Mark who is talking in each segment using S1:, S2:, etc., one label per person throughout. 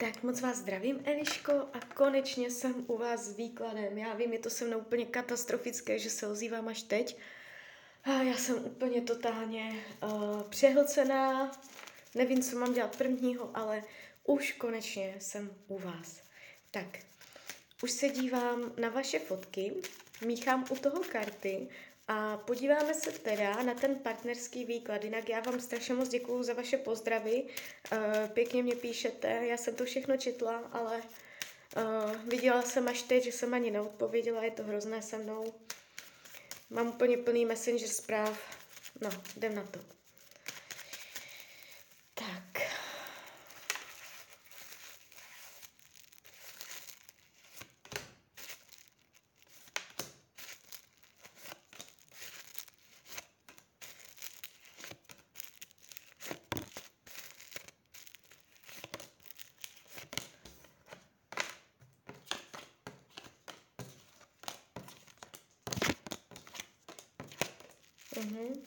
S1: Tak moc vás zdravím, Eliško, a konečně jsem u vás s výkladem. Já vím, je to se mnou úplně katastrofické, že se ozývám až teď. A já jsem úplně totálně uh, přehlcená, nevím, co mám dělat prvního, ale už konečně jsem u vás. Tak, už se dívám na vaše fotky, míchám u toho karty a podíváme se teda na ten partnerský výklad. Jinak já vám strašně moc děkuju za vaše pozdravy. Uh, pěkně mě píšete, já jsem to všechno četla, ale uh, viděla jsem až teď, že jsem ani neodpověděla, je to hrozné se mnou. Mám úplně plný messenger zpráv. No, jdem na to. Tak. Mhm.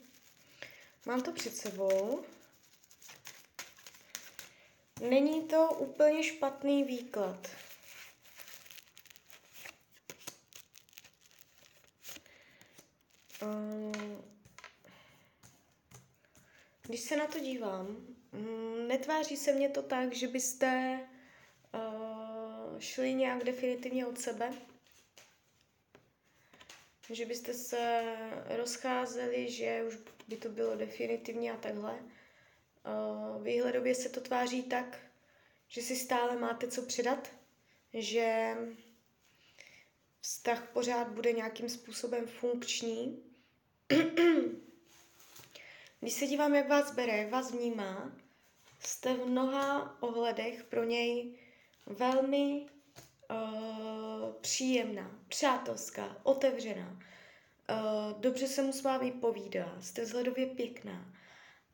S1: Mám to před sebou. Není to úplně špatný výklad. Ehm, když se na to dívám, mm, netváří se mně to tak, že byste uh, šli nějak definitivně od sebe že byste se rozcházeli, že už by to bylo definitivně a takhle. Výhledově se to tváří tak, že si stále máte co předat, že vztah pořád bude nějakým způsobem funkční. Když se dívám, jak vás bere, jak vás vnímá, jste v mnoha ohledech pro něj velmi uh, příjemná, přátelská, otevřená. Uh, dobře se mu s vámi povídá, jste vzhledově pěkná.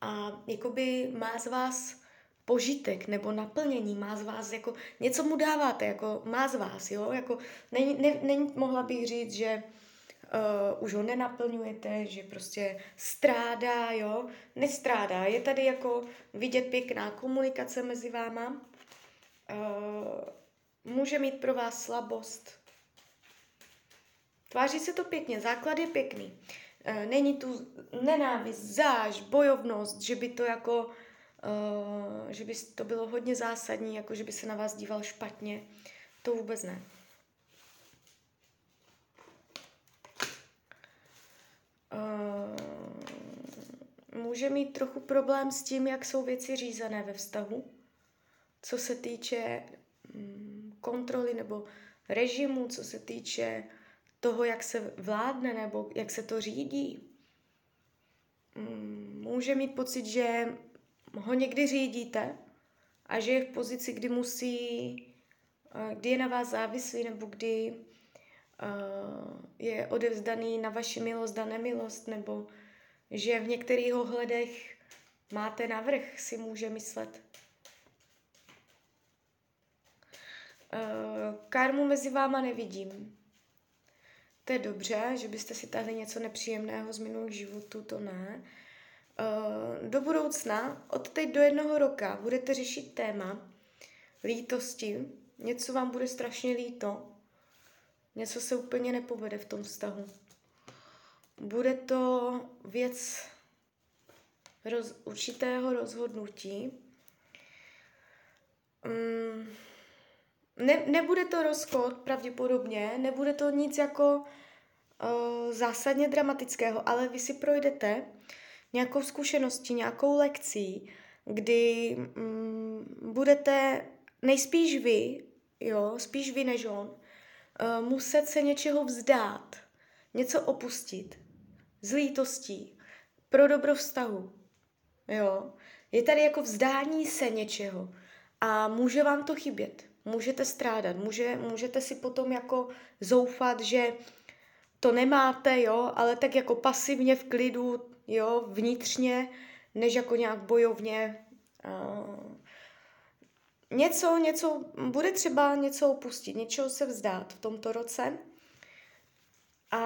S1: A jakoby má z vás požitek nebo naplnění, má z vás jako, něco mu dáváte, jako má z vás, jo, jako není, ne, není mohla bych říct, že uh, už ho nenaplňujete, že prostě strádá, jo, nestrádá, je tady jako vidět pěkná komunikace mezi váma, uh, může mít pro vás slabost. Tváří se to pěkně, základ je pěkný. E, není tu nenávist, záž, bojovnost, že by to jako, e, že by to bylo hodně zásadní, jako že by se na vás díval špatně. To vůbec ne. E, může mít trochu problém s tím, jak jsou věci řízené ve vztahu, co se týče mm, kontroly nebo režimu, co se týče toho, jak se vládne nebo jak se to řídí. Mm, může mít pocit, že ho někdy řídíte a že je v pozici, kdy musí, eh, kdy je na vás závislý nebo kdy eh, je odevzdaný na vaši milost a nemilost, nebo že v některých ohledech máte navrh, si může myslet. Uh, karmu mezi váma nevidím. To je dobře, že byste si tahli něco nepříjemného z minulých životů, to ne. Uh, do budoucna, od teď do jednoho roka, budete řešit téma lítosti. Něco vám bude strašně líto. Něco se úplně nepovede v tom vztahu. Bude to věc roz, určitého rozhodnutí. Um, ne, nebude to rozchod pravděpodobně, nebude to nic jako uh, zásadně dramatického, ale vy si projdete nějakou zkušeností, nějakou lekcí, kdy um, budete nejspíš vy, jo, spíš vy než on, uh, muset se něčeho vzdát, něco opustit, z lítostí, pro dobro vztahu, jo. Je tady jako vzdání se něčeho a může vám to chybět můžete strádat, může, můžete si potom jako zoufat, že to nemáte, jo, ale tak jako pasivně v klidu, jo, vnitřně, než jako nějak bojovně. Uh, něco, něco, bude třeba něco opustit, něčeho se vzdát v tomto roce a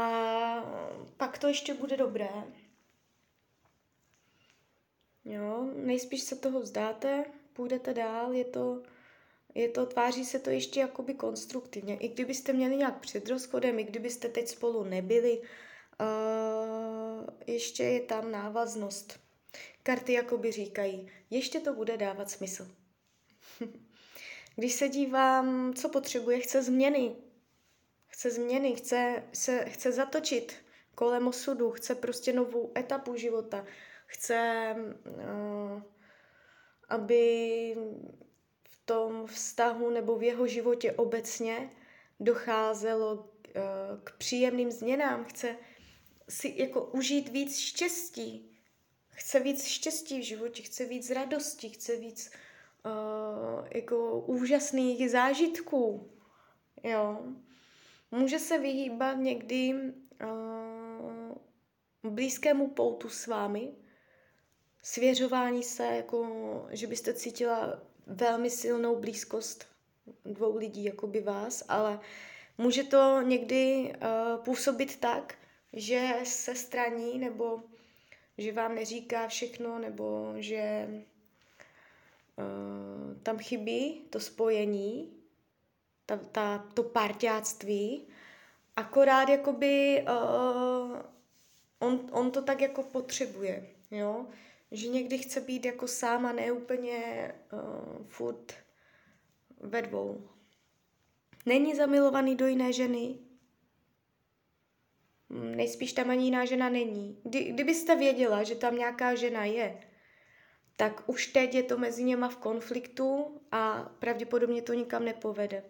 S1: pak to ještě bude dobré. Jo, nejspíš se toho vzdáte, půjdete dál, je to je to, tváří se to ještě jakoby konstruktivně. I kdybyste měli nějak před rozchodem, i kdybyste teď spolu nebyli, uh, ještě je tam návaznost. Karty jakoby říkají, ještě to bude dávat smysl. Když se dívám, co potřebuje, chce změny. Chce změny, chce, se, chce zatočit kolem osudu, chce prostě novou etapu života. Chce, uh, aby tom vztahu nebo v jeho životě obecně docházelo uh, k příjemným změnám. Chce si jako užít víc štěstí. Chce víc štěstí v životě, chce víc radosti, chce víc uh, jako úžasných zážitků. Jo. Může se vyhýbat někdy uh, blízkému poutu s vámi, svěřování se, jako, že byste cítila velmi silnou blízkost dvou lidí, jako by vás, ale může to někdy uh, působit tak, že se straní, nebo že vám neříká všechno, nebo že uh, tam chybí to spojení, ta, ta, to parťáctví, akorát jakoby uh, on, on to tak jako potřebuje, jo, že někdy chce být jako sám a ne úplně uh, furt ve dvou. Není zamilovaný do jiné ženy, nejspíš tam ani jiná žena není. Kdy, kdybyste věděla, že tam nějaká žena je, tak už teď je to mezi něma v konfliktu a pravděpodobně to nikam nepovede.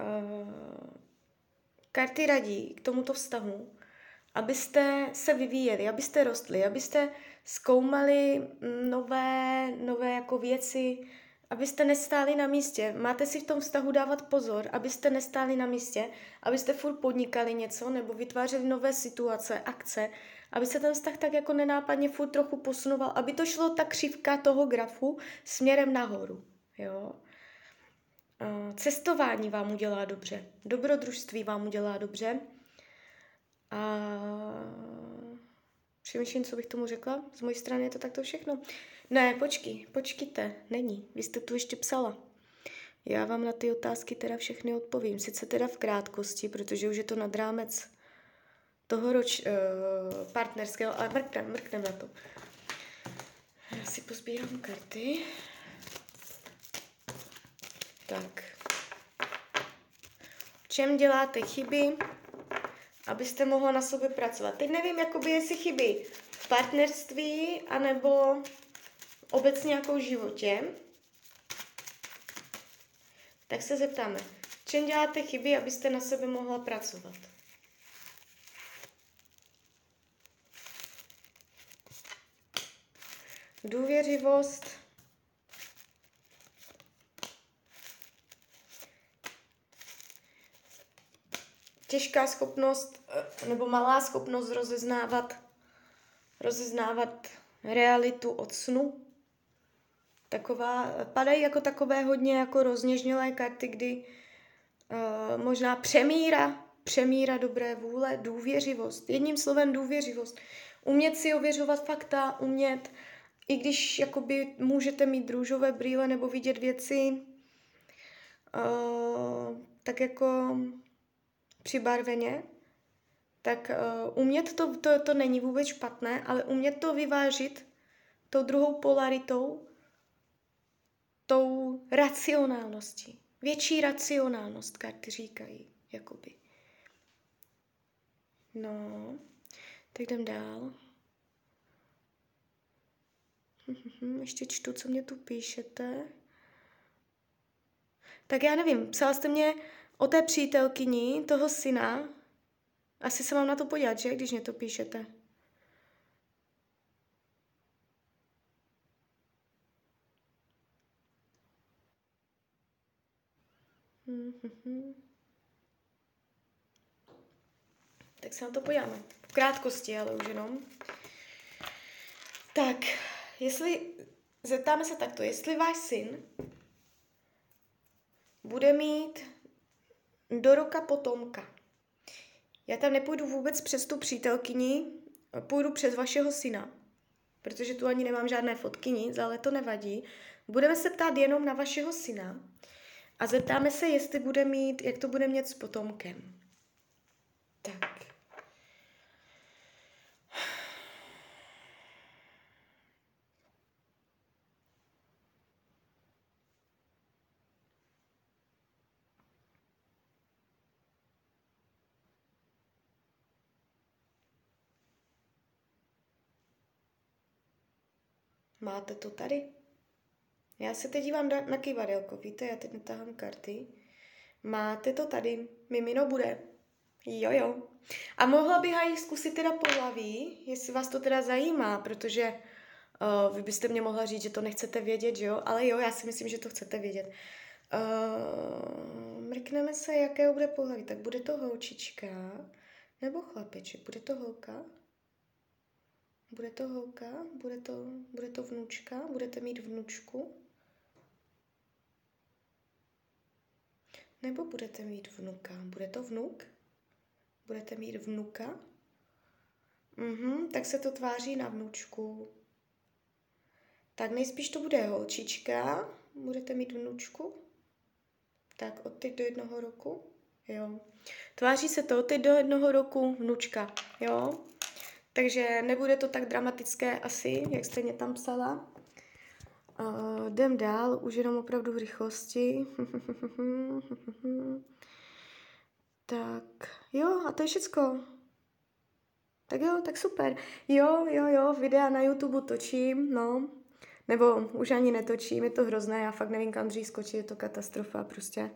S1: Uh, karty radí k tomuto vztahu, abyste se vyvíjeli, abyste rostli, abyste zkoumali nové, nové jako věci, abyste nestáli na místě. Máte si v tom vztahu dávat pozor, abyste nestáli na místě, abyste furt podnikali něco nebo vytvářeli nové situace, akce, aby se ten vztah tak jako nenápadně furt trochu posunoval, aby to šlo ta křivka toho grafu směrem nahoru. Jo? Cestování vám udělá dobře, dobrodružství vám udělá dobře. A přemýšlím, co bych tomu řekla. Z mojí strany je to takto všechno. Ne, počkej, počkejte, není. Vy jste tu ještě psala. Já vám na ty otázky teda všechny odpovím. Sice teda v krátkosti, protože už je to nad rámec toho roč, uh, partnerského, ale mrknem, mrknem na to. Já si pozbírám karty. Tak. V čem děláte chyby, abyste mohla na sobě pracovat? Teď nevím, jakoby jestli chyby v partnerství, anebo obecně jako v životě, tak se zeptáme, čem děláte chyby, abyste na sebe mohla pracovat? Důvěřivost, těžká schopnost eh, nebo malá schopnost rozeznávat, rozeznávat realitu od snu taková, padají jako takové hodně jako rozněžnělé karty, kdy uh, možná přemíra, přemíra dobré vůle, důvěřivost. Jedním slovem důvěřivost. Umět si ověřovat fakta, umět, i když jakoby můžete mít růžové brýle nebo vidět věci, uh, tak jako přibarveně, tak uh, umět to, to, to není vůbec špatné, ale umět to vyvážit tou druhou polaritou, tou racionálností. Větší racionálnost, karty říkají, jakoby. No, tak jdem dál. Ještě čtu, co mě tu píšete. Tak já nevím, psala jste mě o té přítelkyni toho syna. Asi se mám na to podívat, že, když mě to píšete. Tak se na to podíváme. V krátkosti, ale už jenom. Tak, jestli, zeptáme se takto, jestli váš syn bude mít do roka potomka. Já tam nepůjdu vůbec přes tu přítelkyni, půjdu přes vašeho syna, protože tu ani nemám žádné fotky, nic, ale to nevadí. Budeme se ptát jenom na vašeho syna a zeptáme se, jestli bude mít, jak to bude mít s potomkem. Tak. Máte to tady? Já se teď dívám na kývadelko, víte, já teď netahám karty. Máte to tady, mimino bude. Jo, jo. A mohla bych aj zkusit teda pohlaví, jestli vás to teda zajímá, protože uh, vy byste mě mohla říct, že to nechcete vědět, jo? Ale jo, já si myslím, že to chcete vědět. Uh, mrkneme se, jaké bude pohlaví. Tak bude to holčička nebo chlapeček? Bude to holka? Bude to holka? Bude to, bude to vnučka? Budete mít vnučku? Nebo budete mít vnuka? Bude to vnuk? Budete mít vnuka? Mhm, tak se to tváří na vnučku. Tak nejspíš to bude holčička. Budete mít vnučku? Tak od teď do jednoho roku? Jo. Tváří se to od teď do jednoho roku vnučka. Jo. Takže nebude to tak dramatické asi, jak jste mě tam psala. Uh, jdem dál, už jenom opravdu v rychlosti. tak, jo, a to je všecko. Tak jo, tak super. Jo, jo, jo, videa na YouTube točím, no. Nebo už ani netočím, je to hrozné, já fakt nevím, kam dřív skočit, je to katastrofa, prostě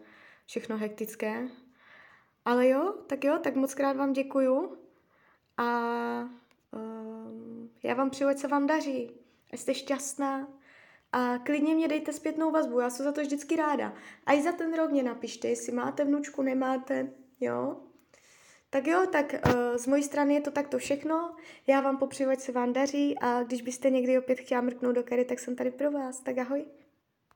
S1: všechno hektické. Ale jo, tak jo, tak moc krát vám děkuju a um, já vám přeju, ať se vám daří, ať jste šťastná, a klidně mě dejte zpětnou vazbu, já jsem za to vždycky ráda. A i za ten rok mě napište, jestli máte vnučku, nemáte, jo. Tak jo, tak uh, z mojí strany je to takto všechno. Já vám popřeju, ať se vám daří a když byste někdy opět chtěla mrknout do kary, tak jsem tady pro vás. Tak ahoj.